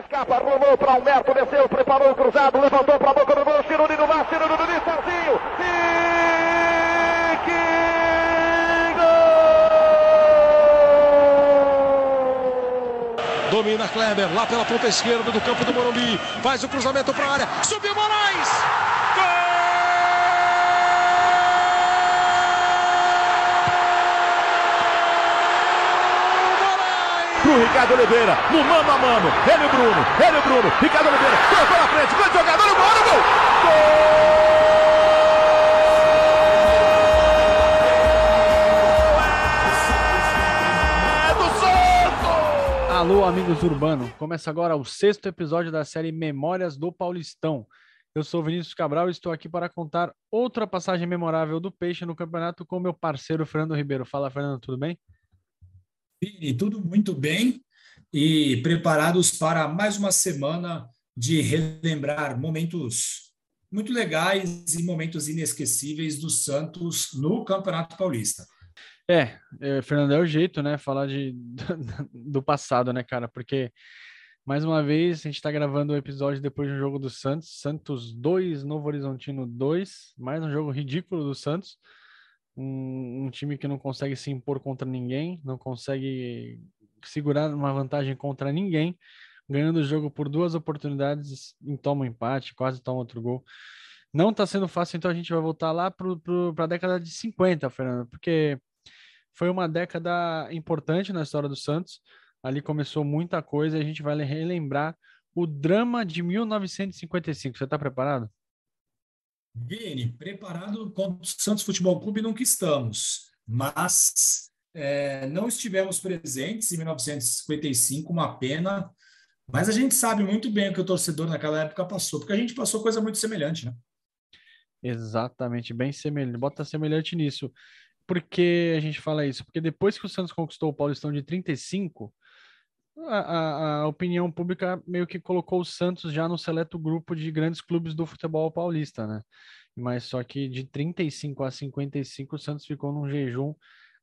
escapa, rolou para Alberto, desceu, preparou o cruzado, levantou para a boca do gol, Chiruri no mar, Chiruri no Serginho. E que gol! Domina Kleber, lá pela ponta esquerda do campo do Morumbi, faz o cruzamento para a área, subiu Moraes! Pro Ricardo Oliveira, no mano a mano, ele o Bruno, ele o Bruno, Ricardo Oliveira, tocou na frente, grande jogador, o gol, gol! Gol! Alô, amigos urbano. Começa agora o sexto episódio da série Memórias do Paulistão. Eu sou Vinícius Cabral e estou aqui para contar outra passagem memorável do Peixe no campeonato com meu parceiro Fernando Ribeiro. Fala, Fernando, tudo bem? Vini, tudo muito bem e preparados para mais uma semana de relembrar momentos muito legais e momentos inesquecíveis do Santos no Campeonato Paulista. É, é Fernando, é o jeito, né? Falar de, do passado, né, cara? Porque, mais uma vez, a gente está gravando o um episódio depois de um jogo do Santos. Santos 2, Novo Horizontino 2. Mais um jogo ridículo do Santos um, um, time que não consegue se impor contra ninguém, não consegue segurar uma vantagem contra ninguém, ganhando o jogo por duas oportunidades, e toma um empate, quase toma outro gol. Não está sendo fácil, então a gente vai voltar lá para a década de 50, Fernando, porque foi uma década importante na história do Santos. Ali começou muita coisa e a gente vai relembrar o drama de 1955. Você está preparado? Vini, preparado contra o Santos Futebol Clube nunca estamos, mas é, não estivemos presentes em 1955, uma pena, mas a gente sabe muito bem o que o torcedor naquela época passou, porque a gente passou coisa muito semelhante, né? Exatamente, bem semelhante, bota semelhante nisso. Por que a gente fala isso? Porque depois que o Santos conquistou o Paulistão de 35, a, a, opinião pública meio que colocou o Santos já no seleto grupo de grandes clubes do futebol paulista, né? Mas só que de 35 a 55 o Santos ficou num jejum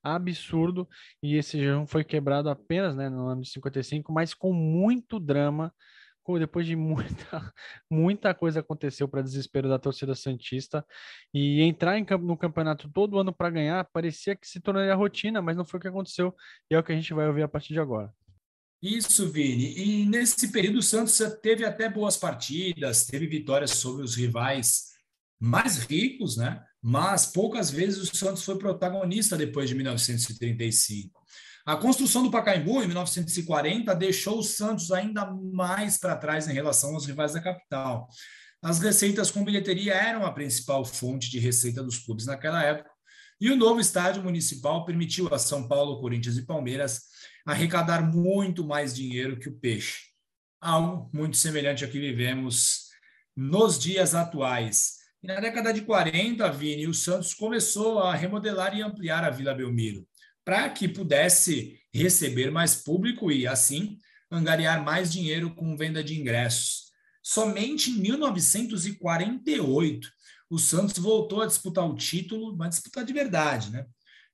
absurdo e esse jejum foi quebrado apenas, né, no ano de 55, mas com muito drama, depois de muita muita coisa aconteceu para desespero da torcida santista e entrar em, no campeonato todo ano para ganhar parecia que se tornaria rotina, mas não foi o que aconteceu e é o que a gente vai ouvir a partir de agora. Isso, Vini. E nesse período o Santos teve até boas partidas, teve vitórias sobre os rivais mais ricos, né? Mas poucas vezes o Santos foi protagonista depois de 1935. A construção do Pacaembu em 1940 deixou o Santos ainda mais para trás em relação aos rivais da capital. As receitas com bilheteria eram a principal fonte de receita dos clubes naquela época, e o novo estádio municipal permitiu a São Paulo, Corinthians e Palmeiras arrecadar muito mais dinheiro que o peixe. Algo muito semelhante ao que vivemos nos dias atuais. E na década de 40, Vini, o Santos começou a remodelar e ampliar a Vila Belmiro, para que pudesse receber mais público e, assim, angariar mais dinheiro com venda de ingressos. Somente em 1948, o Santos voltou a disputar o título, uma disputa de verdade, né?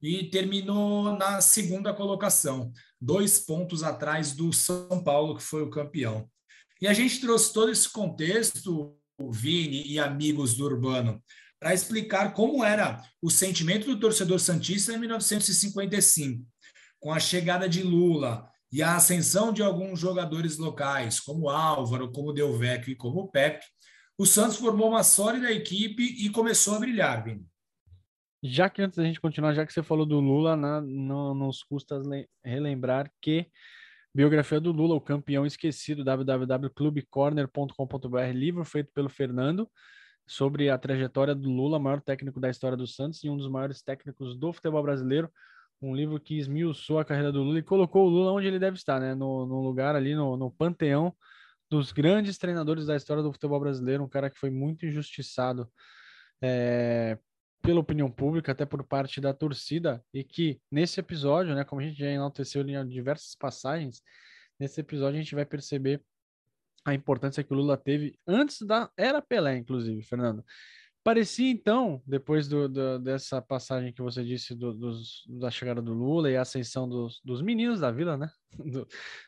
E terminou na segunda colocação, dois pontos atrás do São Paulo, que foi o campeão. E a gente trouxe todo esse contexto, Vini e amigos do Urbano, para explicar como era o sentimento do torcedor Santista em 1955, com a chegada de Lula e a ascensão de alguns jogadores locais, como Álvaro, como Delvecchio e como Pepe, o Santos formou uma sólida equipe e começou a brilhar, Vini. Já que antes da gente continuar, já que você falou do Lula, né, não nos custa relembrar que biografia do Lula, o campeão esquecido, www.clubcorner.com.br, livro feito pelo Fernando sobre a trajetória do Lula, maior técnico da história do Santos e um dos maiores técnicos do futebol brasileiro. Um livro que esmiuçou a carreira do Lula e colocou o Lula onde ele deve estar, né? No, no lugar ali, no, no panteão dos grandes treinadores da história do futebol brasileiro, um cara que foi muito injustiçado é, pela opinião pública, até por parte da torcida, e que nesse episódio, né, como a gente já enalteceu em diversas passagens, nesse episódio a gente vai perceber a importância que o Lula teve antes da era Pelé, inclusive, Fernando. Parecia, então, depois do, do, dessa passagem que você disse do, dos, da chegada do Lula e a ascensão dos, dos meninos da vila, né?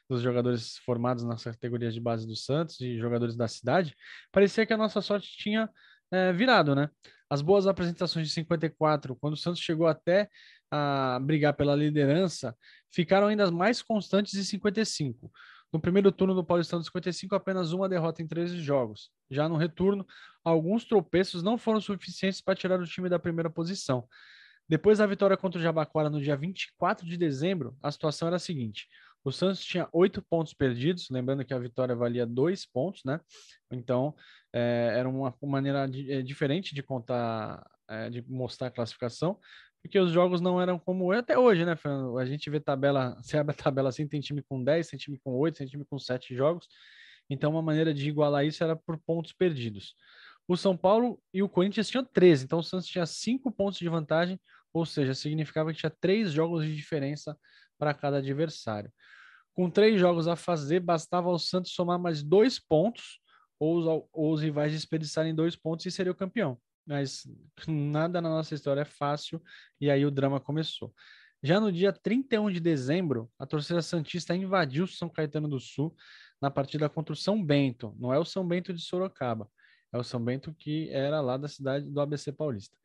dos jogadores formados nas categorias de base do Santos e jogadores da cidade, parecia que a nossa sorte tinha é, virado, né? As boas apresentações de 54, quando o Santos chegou até a brigar pela liderança, ficaram ainda mais constantes em 55. No primeiro turno do Paulistão de 55, apenas uma derrota em 13 jogos. Já no retorno, alguns tropeços não foram suficientes para tirar o time da primeira posição. Depois da vitória contra o Jabaquara no dia 24 de dezembro, a situação era a seguinte: o Santos tinha oito pontos perdidos, lembrando que a vitória valia dois pontos, né? Então, é, era uma maneira de, é, diferente de contar, é, de mostrar a classificação porque os jogos não eram como até hoje, né, Fernando? A gente vê tabela, você abre a tabela assim, tem time com 10, tem time com 8, tem time com 7 jogos. Então, uma maneira de igualar isso era por pontos perdidos. O São Paulo e o Corinthians tinham 13, então o Santos tinha 5 pontos de vantagem, ou seja, significava que tinha 3 jogos de diferença para cada adversário. Com três jogos a fazer, bastava o Santos somar mais dois pontos, ou os, ou os rivais desperdiçarem dois pontos e seria o campeão mas nada na nossa história é fácil e aí o drama começou. Já no dia 31 de dezembro, a torcida Santista invadiu São Caetano do Sul na partida contra o São Bento. Não é o São Bento de Sorocaba, é o São Bento que era lá da cidade do ABC Paulista.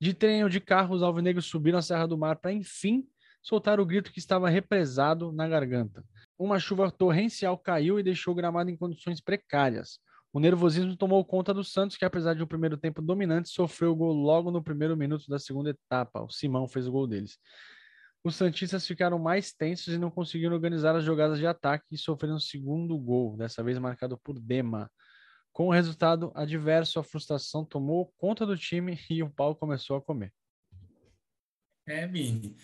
De trem ou de carro, os alvinegros subiram a Serra do Mar para, enfim, soltar o grito que estava represado na garganta. Uma chuva torrencial caiu e deixou o gramado em condições precárias. O nervosismo tomou conta do Santos, que apesar de um primeiro tempo dominante, sofreu o gol logo no primeiro minuto da segunda etapa. O Simão fez o gol deles. Os Santistas ficaram mais tensos e não conseguiram organizar as jogadas de ataque e sofreram segundo gol, dessa vez marcado por Dema. Com o resultado adverso, a frustração tomou conta do time e o pau começou a comer. É, Vini.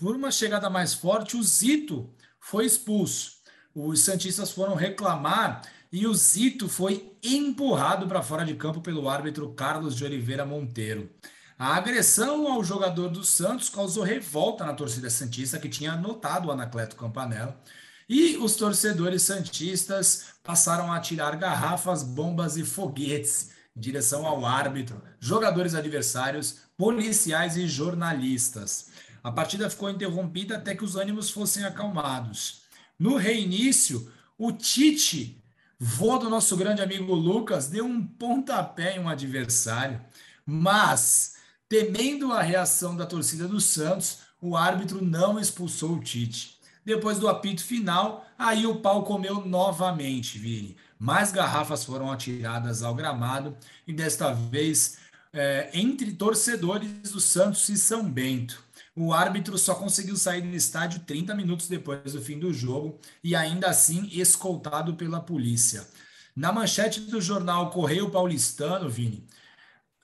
Por uma chegada mais forte, o Zito foi expulso. Os Santistas foram reclamar e o Zito foi empurrado para fora de campo pelo árbitro Carlos de Oliveira Monteiro. A agressão ao jogador do Santos causou revolta na torcida Santista, que tinha anotado o Anacleto Campanella, e os torcedores Santistas passaram a atirar garrafas, bombas e foguetes em direção ao árbitro, jogadores adversários, policiais e jornalistas. A partida ficou interrompida até que os ânimos fossem acalmados. No reinício, o Tite Vô do nosso grande amigo Lucas deu um pontapé em um adversário, mas, temendo a reação da torcida do Santos, o árbitro não expulsou o Tite. Depois do apito final, aí o pau comeu novamente, Vini. Mais garrafas foram atiradas ao gramado e desta vez é, entre torcedores do Santos e São Bento. O árbitro só conseguiu sair do estádio 30 minutos depois do fim do jogo e ainda assim escoltado pela polícia. Na manchete do jornal Correio Paulistano, Vini,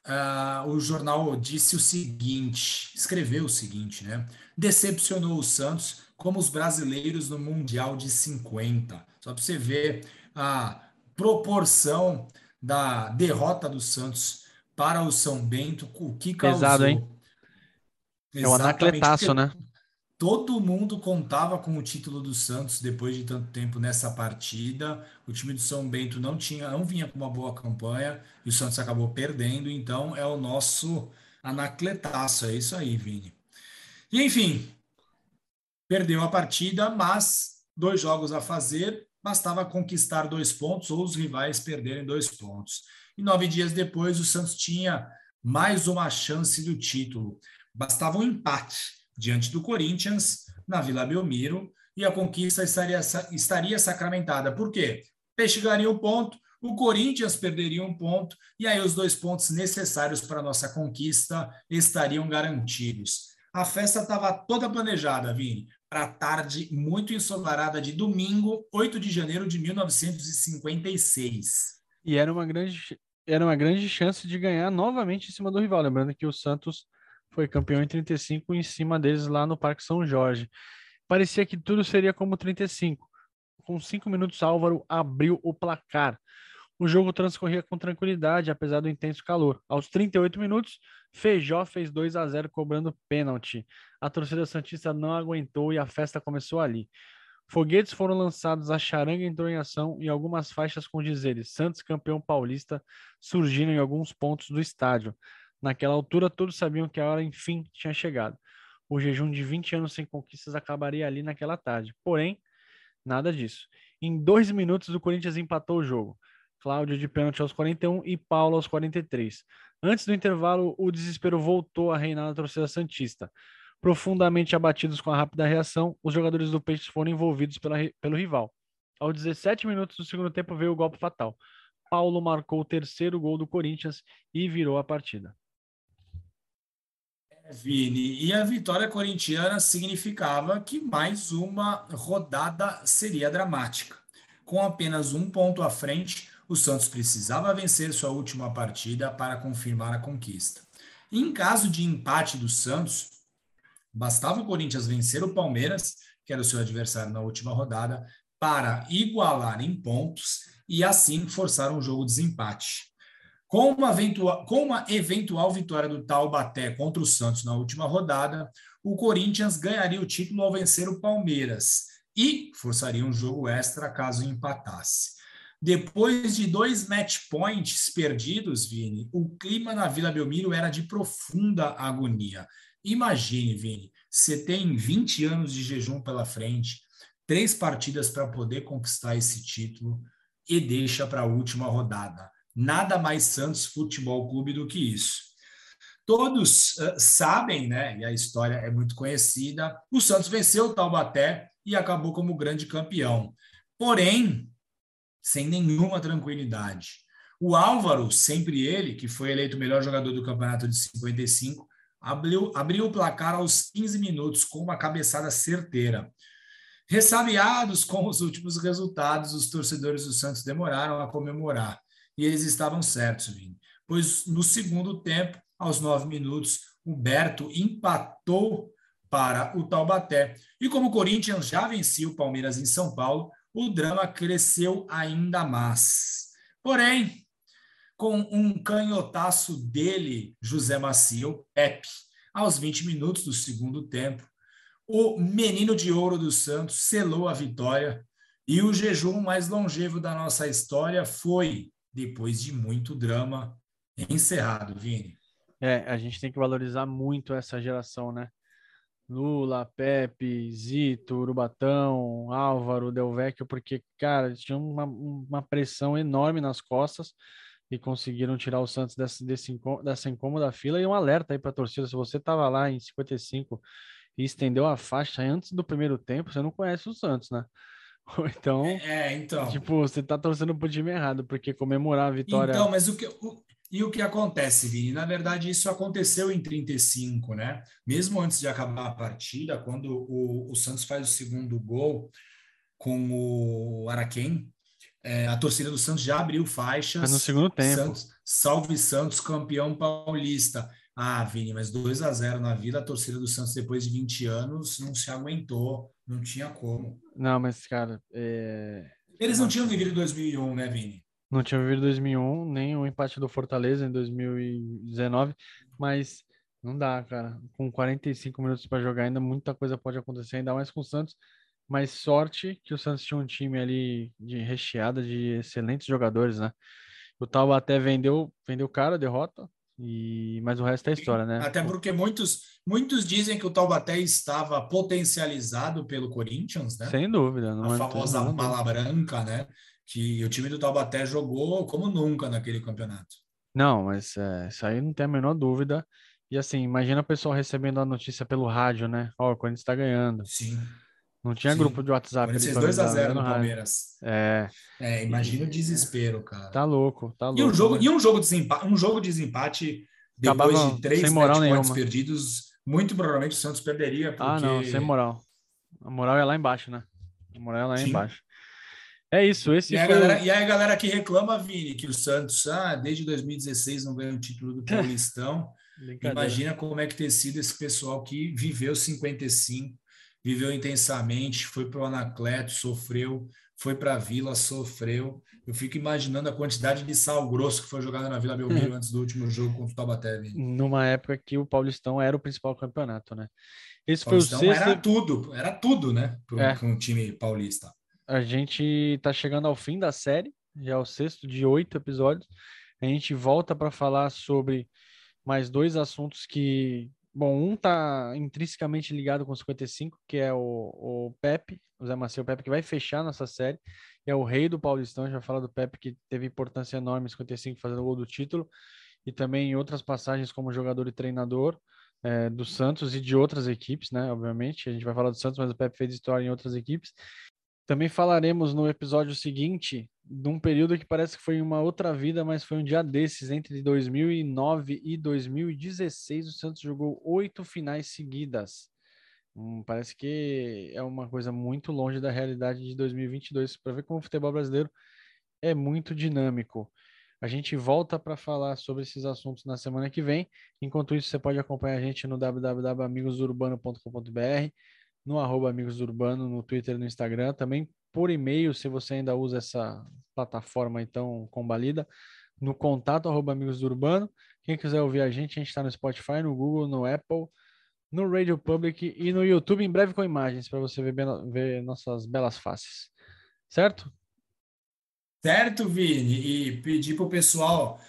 uh, o jornal disse o seguinte, escreveu o seguinte, né? Decepcionou o Santos como os brasileiros no Mundial de 50. Só para você ver a proporção da derrota do Santos para o São Bento, o que causou. Pesado, hein? É o anacletaço, né? Todo mundo contava com o título do Santos depois de tanto tempo nessa partida. O time do São Bento não tinha, não vinha com uma boa campanha e o Santos acabou perdendo. Então é o nosso anacletaço, é isso aí, Vini. E enfim, perdeu a partida, mas dois jogos a fazer, bastava conquistar dois pontos ou os rivais perderem dois pontos. E nove dias depois, o Santos tinha mais uma chance do título. Bastava um empate diante do Corinthians na Vila Belmiro e a conquista estaria, estaria sacramentada. Por quê? Peixe ganharia um ponto, o Corinthians perderia um ponto, e aí os dois pontos necessários para nossa conquista estariam garantidos. A festa estava toda planejada, Vini, para a tarde muito ensolarada de domingo, 8 de janeiro de 1956. E era uma grande, era uma grande chance de ganhar novamente em cima do rival. Lembrando que o Santos foi campeão em 35 em cima deles lá no Parque São Jorge. Parecia que tudo seria como 35. Com cinco minutos, Álvaro abriu o placar. O jogo transcorria com tranquilidade, apesar do intenso calor. Aos 38 minutos, Feijó fez 2 a 0 cobrando pênalti. A torcida Santista não aguentou e a festa começou ali. Foguetes foram lançados, a charanga entrou em ação e algumas faixas com dizeres Santos campeão paulista surgiram em alguns pontos do estádio. Naquela altura, todos sabiam que a hora, enfim, tinha chegado. O jejum de 20 anos sem conquistas acabaria ali naquela tarde. Porém, nada disso. Em dois minutos, o Corinthians empatou o jogo. Cláudio de pênalti aos 41 e Paulo aos 43. Antes do intervalo, o desespero voltou a reinar na torcida Santista. Profundamente abatidos com a rápida reação, os jogadores do Peixe foram envolvidos pela, pelo rival. Aos 17 minutos do segundo tempo veio o golpe fatal. Paulo marcou o terceiro gol do Corinthians e virou a partida. Vini, e a vitória corintiana significava que mais uma rodada seria dramática. Com apenas um ponto à frente, o Santos precisava vencer sua última partida para confirmar a conquista. Em caso de empate do Santos, bastava o Corinthians vencer o Palmeiras, que era o seu adversário na última rodada, para igualar em pontos e assim forçar um jogo de desempate. Com uma, eventual, com uma eventual vitória do Taubaté contra o Santos na última rodada, o Corinthians ganharia o título ao vencer o Palmeiras e forçaria um jogo extra caso empatasse. Depois de dois match points perdidos, Vini, o clima na Vila Belmiro era de profunda agonia. Imagine, Vini, você tem 20 anos de jejum pela frente, três partidas para poder conquistar esse título e deixa para a última rodada. Nada mais Santos Futebol Clube do que isso. Todos uh, sabem, né? E a história é muito conhecida. O Santos venceu o Taubaté e acabou como grande campeão. Porém, sem nenhuma tranquilidade. O Álvaro, sempre ele, que foi eleito o melhor jogador do campeonato de 55, abriu, abriu o placar aos 15 minutos com uma cabeçada certeira. Ressabiados com os últimos resultados, os torcedores do Santos demoraram a comemorar. E eles estavam certos, Vini. Pois no segundo tempo, aos nove minutos, o Berto empatou para o Taubaté. E como o Corinthians já vencia o Palmeiras em São Paulo, o drama cresceu ainda mais. Porém, com um canhotaço dele, José Macio, Pepe, aos 20 minutos do segundo tempo, o menino de ouro do Santos selou a vitória e o jejum mais longevo da nossa história foi, depois de muito drama, encerrado, Vini. É, a gente tem que valorizar muito essa geração, né? Lula, Pepe, Zito, Urubatão, Álvaro, Delvecchio, porque, cara, tinha uma, uma pressão enorme nas costas e conseguiram tirar o Santos desse, desse, dessa incômoda fila e um alerta aí para a torcida, se você estava lá em 55 e estendeu a faixa antes do primeiro tempo, você não conhece o Santos, né? Então, é, então, tipo, você tá torcendo pro time errado, porque comemorar a vitória. Então, mas o que, o, e o que acontece, Vini? Na verdade, isso aconteceu em 35, né? Mesmo antes de acabar a partida, quando o, o Santos faz o segundo gol com o Araquém, é, a torcida do Santos já abriu faixas. Mas no segundo tempo. Santos, salve Santos, campeão paulista. Ah, Vini, mas 2 a 0 na Vila, a torcida do Santos, depois de 20 anos, não se aguentou, não tinha como. Não, mas, cara. É... Eles não tinham vivido 2001, né, Vini? Não tinha vivido 2001, nem o empate do Fortaleza em 2019, mas não dá, cara. Com 45 minutos para jogar, ainda muita coisa pode acontecer, ainda mais com o Santos. Mas sorte que o Santos tinha um time ali de recheada de excelentes jogadores, né? O Taubaté vendeu, vendeu cara, derrota, e mas o resto é história, né? Até porque muitos, muitos dizem que o Taubaté estava potencializado pelo Corinthians, né? Sem dúvida, não a famosa bala branca, né? que o time do Taubaté jogou como nunca naquele campeonato. Não, mas é, isso aí não tem a menor dúvida. E assim, imagina o pessoal recebendo a notícia pelo rádio, né? Ó, oh, o Corinthians está ganhando. Sim. Não tinha Sim. grupo de WhatsApp. Corinthians 2 a 0 no Palmeiras. É. É, imagina o desespero, cara. Tá louco, tá louco. E um jogo, né? e um jogo de desempate, um jogo de desempate depois Acabava de três moral pontos perdidos, muito provavelmente o Santos perderia. Porque... Ah, não, sem moral. A moral é lá embaixo, né? A moral é lá Sim. embaixo. É isso, esse e, foi... a galera, e aí a galera que reclama, Vini, que o Santos, ah, desde 2016 não ganha o título do Paulistão. Imagina como é que ter sido esse pessoal que viveu 55, viveu intensamente, foi para o Anacleto, sofreu, foi para a Vila, sofreu. Eu fico imaginando a quantidade de sal grosso que foi jogada na Vila Belmiro antes do último jogo contra o Taubaté. Numa época que o Paulistão era o principal campeonato, né? Esse foi o sexto... Era tudo, era tudo, né? Para é. um time paulista. A gente está chegando ao fim da série, já é o sexto de oito episódios. A gente volta para falar sobre mais dois assuntos que Bom, um está intrinsecamente ligado com o 55, que é o, o Pepe, o Zé Macia, o Pepe que vai fechar nossa série, é o rei do Paulistão, a gente vai falar do Pepe que teve importância enorme em 55 fazendo o gol do título, e também em outras passagens como jogador e treinador é, do Santos e de outras equipes, né, obviamente, a gente vai falar do Santos, mas o Pepe fez história em outras equipes. Também falaremos no episódio seguinte de um período que parece que foi uma outra vida, mas foi um dia desses, entre 2009 e 2016, o Santos jogou oito finais seguidas. Hum, parece que é uma coisa muito longe da realidade de 2022, para ver como o futebol brasileiro é muito dinâmico. A gente volta para falar sobre esses assuntos na semana que vem. Enquanto isso, você pode acompanhar a gente no www.amigosurbano.com.br, no arroba Amigos Urbano, no Twitter e no Instagram, também por e-mail, se você ainda usa essa plataforma então combalida, no contato arroba Amigos Urbano. Quem quiser ouvir a gente, a gente está no Spotify, no Google, no Apple, no Radio Public e no YouTube, em breve com imagens, para você ver, ver nossas belas faces. Certo? Certo, Vini. E pedir para o pessoal,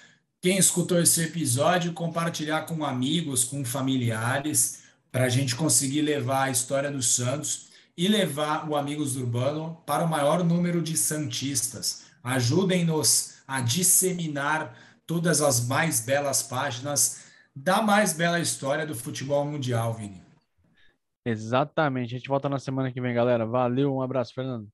quem escutou esse episódio, compartilhar com amigos, com familiares para a gente conseguir levar a história do Santos e levar o Amigos do Urbano para o maior número de Santistas. Ajudem-nos a disseminar todas as mais belas páginas da mais bela história do futebol mundial, Vini. Exatamente. A gente volta na semana que vem, galera. Valeu, um abraço, Fernando.